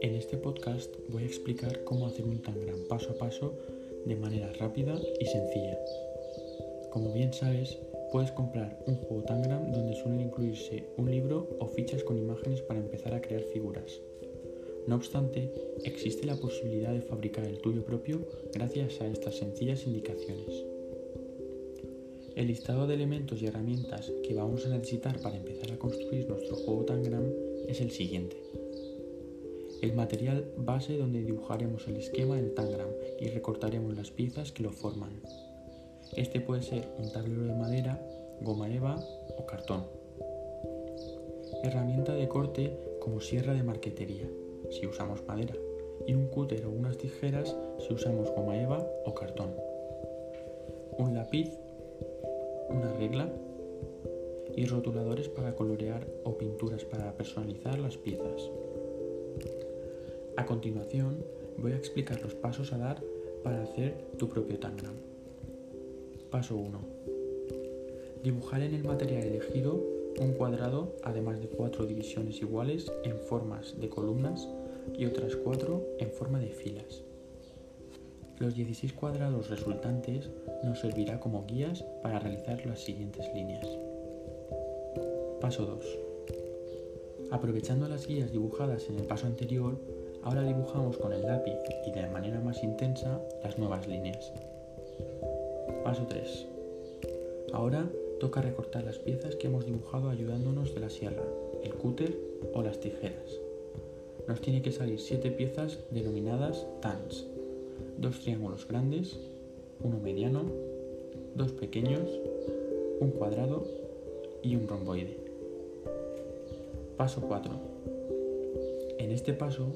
En este podcast voy a explicar cómo hacer un tangram paso a paso de manera rápida y sencilla. Como bien sabes, puedes comprar un juego tangram donde suelen incluirse un libro o fichas con imágenes para empezar a crear figuras. No obstante, existe la posibilidad de fabricar el tuyo propio gracias a estas sencillas indicaciones. El listado de elementos y herramientas que vamos a necesitar para empezar a construir nuestro juego tangram es el siguiente el material base donde dibujaremos el esquema del tangram y recortaremos las piezas que lo forman. Este puede ser un tablero de madera, goma eva o cartón. Herramienta de corte como sierra de marquetería, si usamos madera, y un cúter o unas tijeras si usamos goma eva o cartón. Un lápiz, una regla y rotuladores para colorear o pinturas para personalizar las piezas. A continuación, voy a explicar los pasos a dar para hacer tu propio tangram. Paso 1. Dibujar en el material elegido un cuadrado además de cuatro divisiones iguales en formas de columnas y otras cuatro en forma de filas. Los 16 cuadrados resultantes nos servirá como guías para realizar las siguientes líneas. Paso 2. Aprovechando las guías dibujadas en el paso anterior, Ahora dibujamos con el lápiz y de manera más intensa las nuevas líneas. Paso 3. Ahora toca recortar las piezas que hemos dibujado ayudándonos de la sierra, el cúter o las tijeras. Nos tiene que salir 7 piezas denominadas TANs, dos triángulos grandes, uno mediano, dos pequeños, un cuadrado y un romboide. Paso 4. En este paso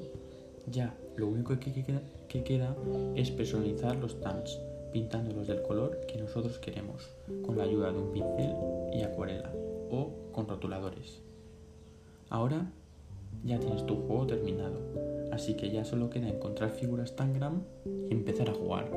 ya, lo único que queda, es personalizar los TANs, pintándolos del color que nosotros queremos, con la ayuda de un pincel y acuarela, o con rotuladores. Ahora ya tienes tu juego terminado, así que ya solo queda encontrar figuras Tangram y empezar a jugar.